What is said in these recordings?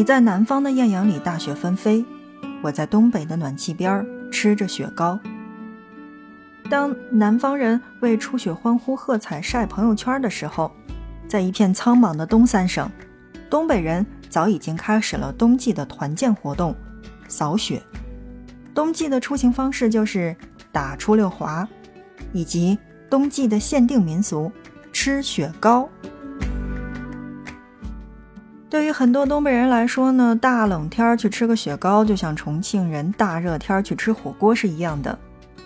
你在南方的艳阳里大雪纷飞，我在东北的暖气边吃着雪糕。当南方人为初雪欢呼喝彩晒朋友圈的时候，在一片苍茫的东三省，东北人早已经开始了冬季的团建活动——扫雪。冬季的出行方式就是打出溜滑，以及冬季的限定民俗吃雪糕。对于很多东北人来说呢，大冷天去吃个雪糕，就像重庆人大热天去吃火锅是一样的。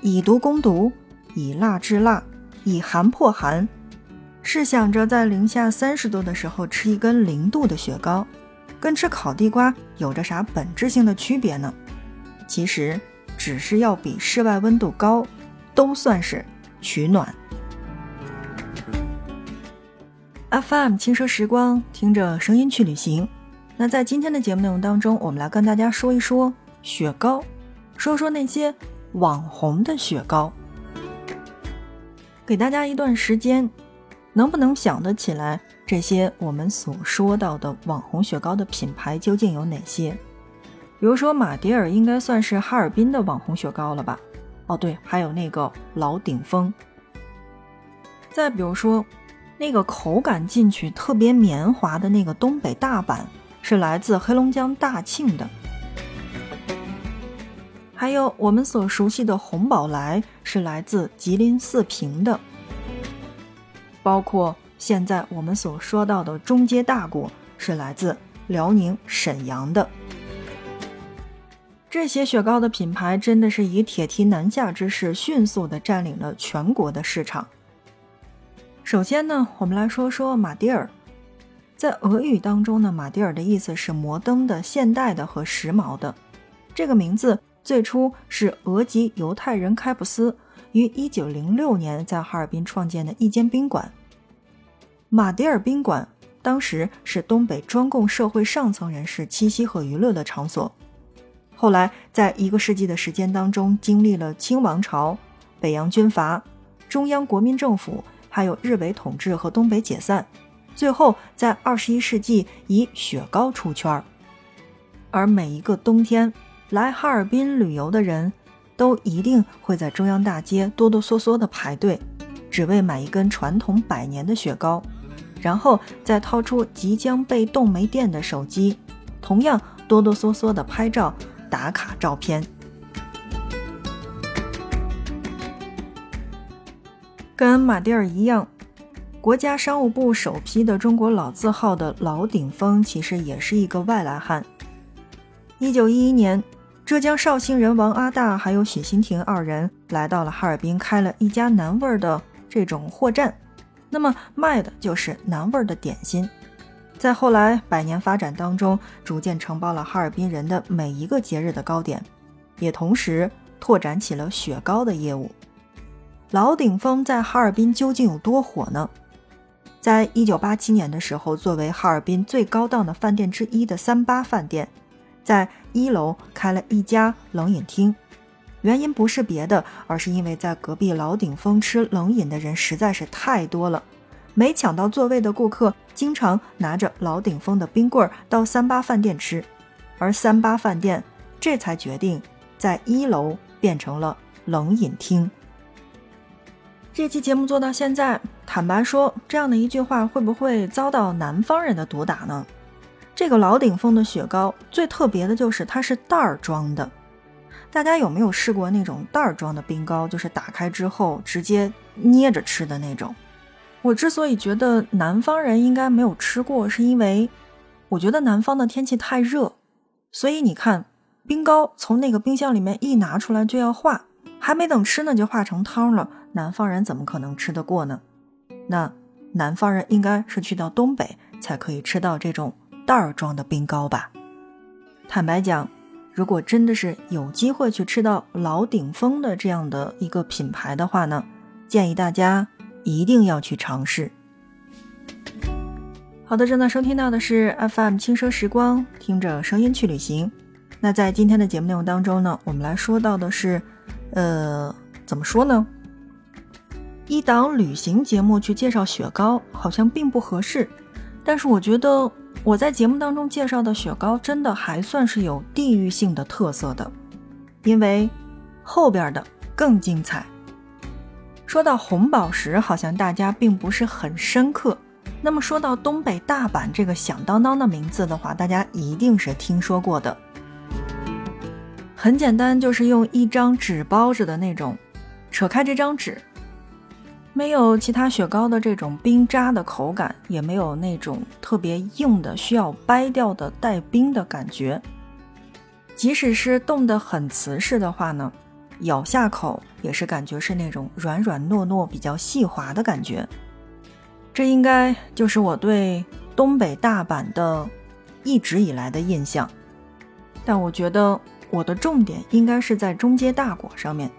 以毒攻毒，以辣制辣，以寒破寒。试想着在零下三十度的时候吃一根零度的雪糕，跟吃烤地瓜有着啥本质性的区别呢？其实只是要比室外温度高，都算是取暖。FM 轻奢时光，听着声音去旅行。那在今天的节目内容当中，我们来跟大家说一说雪糕，说说那些网红的雪糕。给大家一段时间，能不能想得起来这些我们所说到的网红雪糕的品牌究竟有哪些？比如说马迭尔应该算是哈尔滨的网红雪糕了吧？哦对，还有那个老鼎丰。再比如说。那个口感进去特别绵滑的那个东北大板，是来自黑龙江大庆的。还有我们所熟悉的红宝来，是来自吉林四平的。包括现在我们所说到的中街大果，是来自辽宁沈阳的。这些雪糕的品牌真的是以铁蹄南下之势，迅速的占领了全国的市场。首先呢，我们来说说马迭尔。在俄语当中呢，马迭尔的意思是摩登的、现代的和时髦的。这个名字最初是俄籍犹太人开普斯于1906年在哈尔滨创建的一间宾馆——马迭尔宾馆。当时是东北专供社会上层人士栖息和娱乐的场所。后来，在一个世纪的时间当中，经历了清王朝、北洋军阀、中央国民政府。还有日伪统治和东北解散，最后在二十一世纪以雪糕出圈儿。而每一个冬天来哈尔滨旅游的人，都一定会在中央大街哆哆嗦嗦的排队，只为买一根传统百年的雪糕，然后再掏出即将被冻没电的手机，同样哆哆嗦嗦的拍照打卡照片。跟马迭尔一样，国家商务部首批的中国老字号的老鼎丰，其实也是一个外来汉。一九一一年，浙江绍兴人王阿大还有许新亭二人来到了哈尔滨，开了一家南味儿的这种货站，那么卖的就是南味儿的点心。在后来百年发展当中，逐渐承包了哈尔滨人的每一个节日的糕点，也同时拓展起了雪糕的业务。老鼎丰在哈尔滨究竟有多火呢？在一九八七年的时候，作为哈尔滨最高档的饭店之一的三八饭店，在一楼开了一家冷饮厅。原因不是别的，而是因为在隔壁老鼎丰吃冷饮的人实在是太多了，没抢到座位的顾客经常拿着老鼎丰的冰棍儿到三八饭店吃，而三八饭店这才决定在一楼变成了冷饮厅。这期节目做到现在，坦白说，这样的一句话会不会遭到南方人的毒打呢？这个老鼎丰的雪糕最特别的就是它是袋儿装的。大家有没有试过那种袋儿装的冰糕？就是打开之后直接捏着吃的那种。我之所以觉得南方人应该没有吃过，是因为我觉得南方的天气太热，所以你看，冰糕从那个冰箱里面一拿出来就要化，还没等吃呢就化成汤了。南方人怎么可能吃得过呢？那南方人应该是去到东北才可以吃到这种袋儿装的冰糕吧？坦白讲，如果真的是有机会去吃到老鼎丰的这样的一个品牌的话呢，建议大家一定要去尝试。好的，正在收听到的是 FM 轻奢时光，听着声音去旅行。那在今天的节目内容当中呢，我们来说到的是，呃，怎么说呢？一档旅行节目去介绍雪糕，好像并不合适。但是我觉得我在节目当中介绍的雪糕真的还算是有地域性的特色的，因为后边的更精彩。说到红宝石，好像大家并不是很深刻。那么说到东北大板这个响当当的名字的话，大家一定是听说过的。很简单，就是用一张纸包着的那种，扯开这张纸。没有其他雪糕的这种冰渣的口感，也没有那种特别硬的需要掰掉的带冰的感觉。即使是冻得很瓷实的话呢，咬下口也是感觉是那种软软糯糯、比较细滑的感觉。这应该就是我对东北大板的一直以来的印象。但我觉得我的重点应该是在中街大果上面。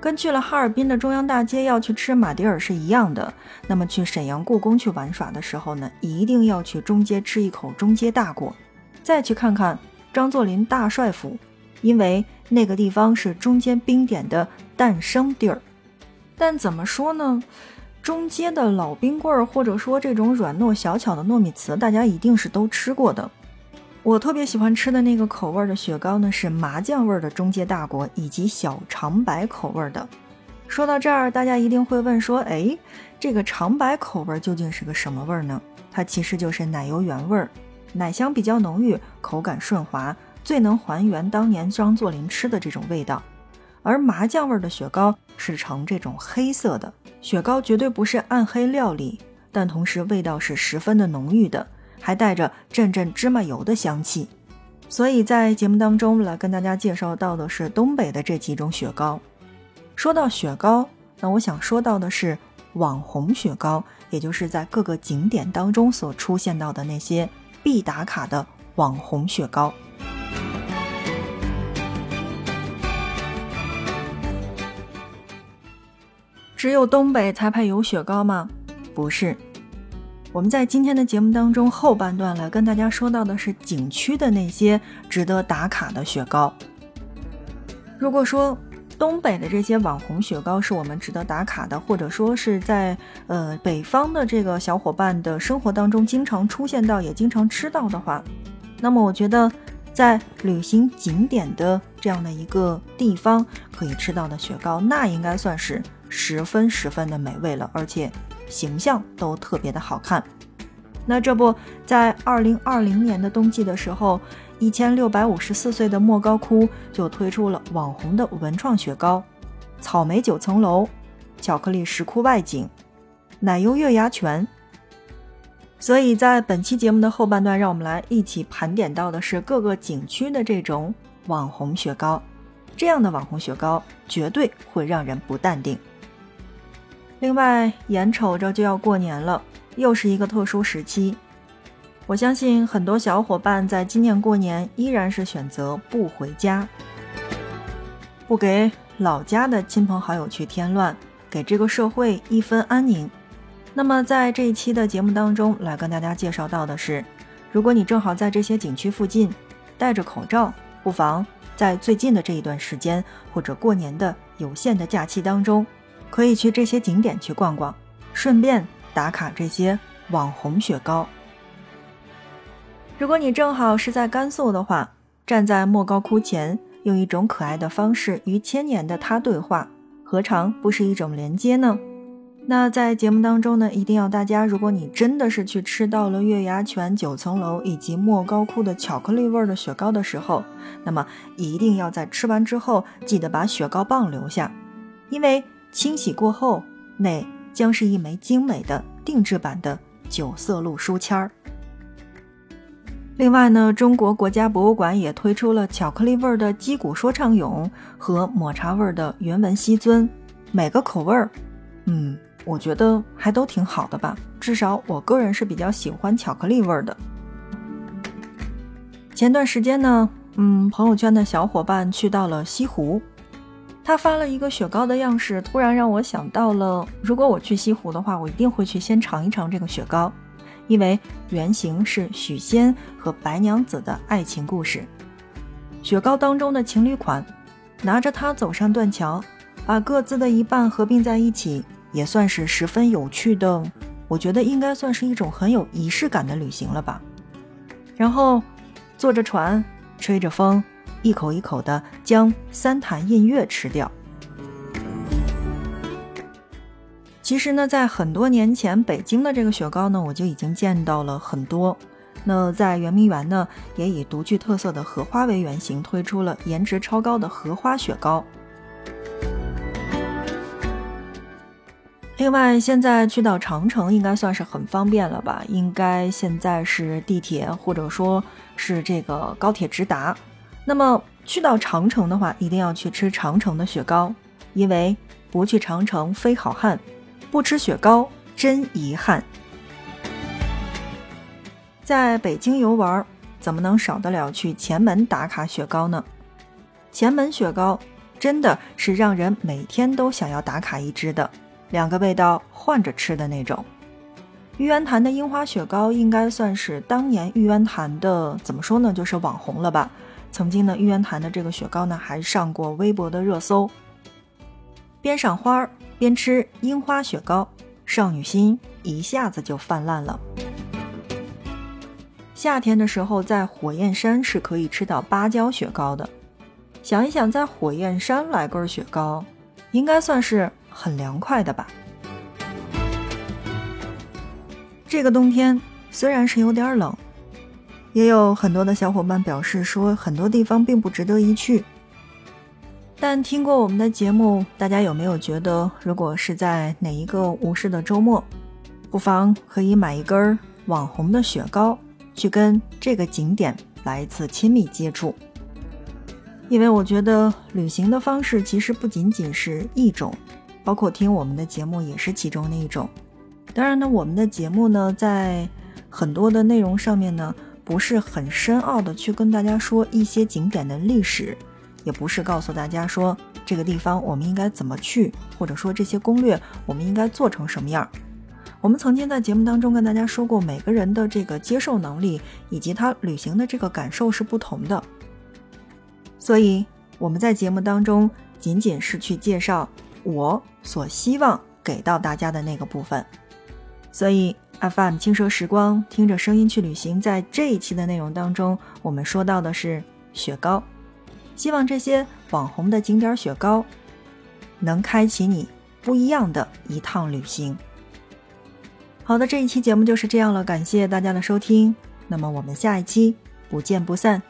跟去了哈尔滨的中央大街要去吃马迭尔是一样的。那么去沈阳故宫去玩耍的时候呢，一定要去中街吃一口中街大果，再去看看张作霖大帅府，因为那个地方是中间冰点的诞生地儿。但怎么说呢，中街的老冰棍儿或者说这种软糯小巧的糯米糍，大家一定是都吃过的。我特别喜欢吃的那个口味的雪糕呢，是麻酱味的中街大果以及小长白口味的。说到这儿，大家一定会问说：“哎，这个长白口味究竟是个什么味儿呢？”它其实就是奶油原味儿，奶香比较浓郁，口感顺滑，最能还原当年张作霖吃的这种味道。而麻酱味的雪糕是呈这种黑色的，雪糕绝对不是暗黑料理，但同时味道是十分的浓郁的。还带着阵阵芝麻油的香气，所以在节目当中来跟大家介绍到的是东北的这几种雪糕。说到雪糕，那我想说到的是网红雪糕，也就是在各个景点当中所出现到的那些必打卡的网红雪糕。只有东北才配有雪糕吗？不是。我们在今天的节目当中后半段来跟大家说到的是景区的那些值得打卡的雪糕。如果说东北的这些网红雪糕是我们值得打卡的，或者说是在呃北方的这个小伙伴的生活当中经常出现到也经常吃到的话，那么我觉得在旅行景点的这样的一个地方可以吃到的雪糕，那应该算是十分十分的美味了，而且。形象都特别的好看，那这不在二零二零年的冬季的时候，一千六百五十四岁的莫高窟就推出了网红的文创雪糕，草莓九层楼、巧克力石窟外景、奶油月牙泉。所以在本期节目的后半段，让我们来一起盘点到的是各个景区的这种网红雪糕，这样的网红雪糕绝对会让人不淡定。另外，眼瞅着就要过年了，又是一个特殊时期。我相信很多小伙伴在今年过年依然是选择不回家，不给老家的亲朋好友去添乱，给这个社会一分安宁。那么，在这一期的节目当中，来跟大家介绍到的是，如果你正好在这些景区附近，戴着口罩，不妨在最近的这一段时间，或者过年的有限的假期当中。可以去这些景点去逛逛，顺便打卡这些网红雪糕。如果你正好是在甘肃的话，站在莫高窟前，用一种可爱的方式与千年的他对话，何尝不是一种连接呢？那在节目当中呢，一定要大家，如果你真的是去吃到了月牙泉九层楼以及莫高窟的巧克力味儿的雪糕的时候，那么一定要在吃完之后记得把雪糕棒留下，因为。清洗过后，那将是一枚精美的定制版的九色鹿书签儿。另外呢，中国国家博物馆也推出了巧克力味儿的击鼓说唱俑和抹茶味儿的原文西尊，每个口味儿，嗯，我觉得还都挺好的吧。至少我个人是比较喜欢巧克力味儿的。前段时间呢，嗯，朋友圈的小伙伴去到了西湖。他发了一个雪糕的样式，突然让我想到了，如果我去西湖的话，我一定会去先尝一尝这个雪糕，因为原型是许仙和白娘子的爱情故事。雪糕当中的情侣款，拿着它走上断桥，把各自的一半合并在一起，也算是十分有趣的。我觉得应该算是一种很有仪式感的旅行了吧。然后坐着船，吹着风，一口一口的将三潭印月吃掉。其实呢，在很多年前，北京的这个雪糕呢，我就已经见到了很多。那在圆明园呢，也以独具特色的荷花为原型，推出了颜值超高的荷花雪糕。另外，现在去到长城应该算是很方便了吧？应该现在是地铁或者说是这个高铁直达。那么去到长城的话，一定要去吃长城的雪糕，因为不去长城非好汉，不吃雪糕真遗憾。在北京游玩，怎么能少得了去前门打卡雪糕呢？前门雪糕真的是让人每天都想要打卡一支的，两个味道换着吃的那种。玉渊潭的樱花雪糕应该算是当年玉渊潭的怎么说呢，就是网红了吧？曾经呢，玉渊潭的这个雪糕呢，还上过微博的热搜。边赏花边吃樱花雪糕，少女心一下子就泛滥了。夏天的时候，在火焰山是可以吃到芭蕉雪糕的。想一想，在火焰山来根雪糕，应该算是很凉快的吧。这个冬天虽然是有点冷，也有很多的小伙伴表示说很多地方并不值得一去。但听过我们的节目，大家有没有觉得，如果是在哪一个无事的周末，不妨可以买一根网红的雪糕？去跟这个景点来一次亲密接触，因为我觉得旅行的方式其实不仅仅是一种，包括听我们的节目也是其中的一种。当然呢，我们的节目呢，在很多的内容上面呢，不是很深奥的去跟大家说一些景点的历史，也不是告诉大家说这个地方我们应该怎么去，或者说这些攻略我们应该做成什么样。我们曾经在节目当中跟大家说过，每个人的这个接受能力以及他旅行的这个感受是不同的，所以我们在节目当中仅仅是去介绍我所希望给到大家的那个部分。所以 FM 轻奢时光，听着声音去旅行，在这一期的内容当中，我们说到的是雪糕，希望这些网红的景点雪糕能开启你不一样的一趟旅行。好的，这一期节目就是这样了，感谢大家的收听，那么我们下一期不见不散。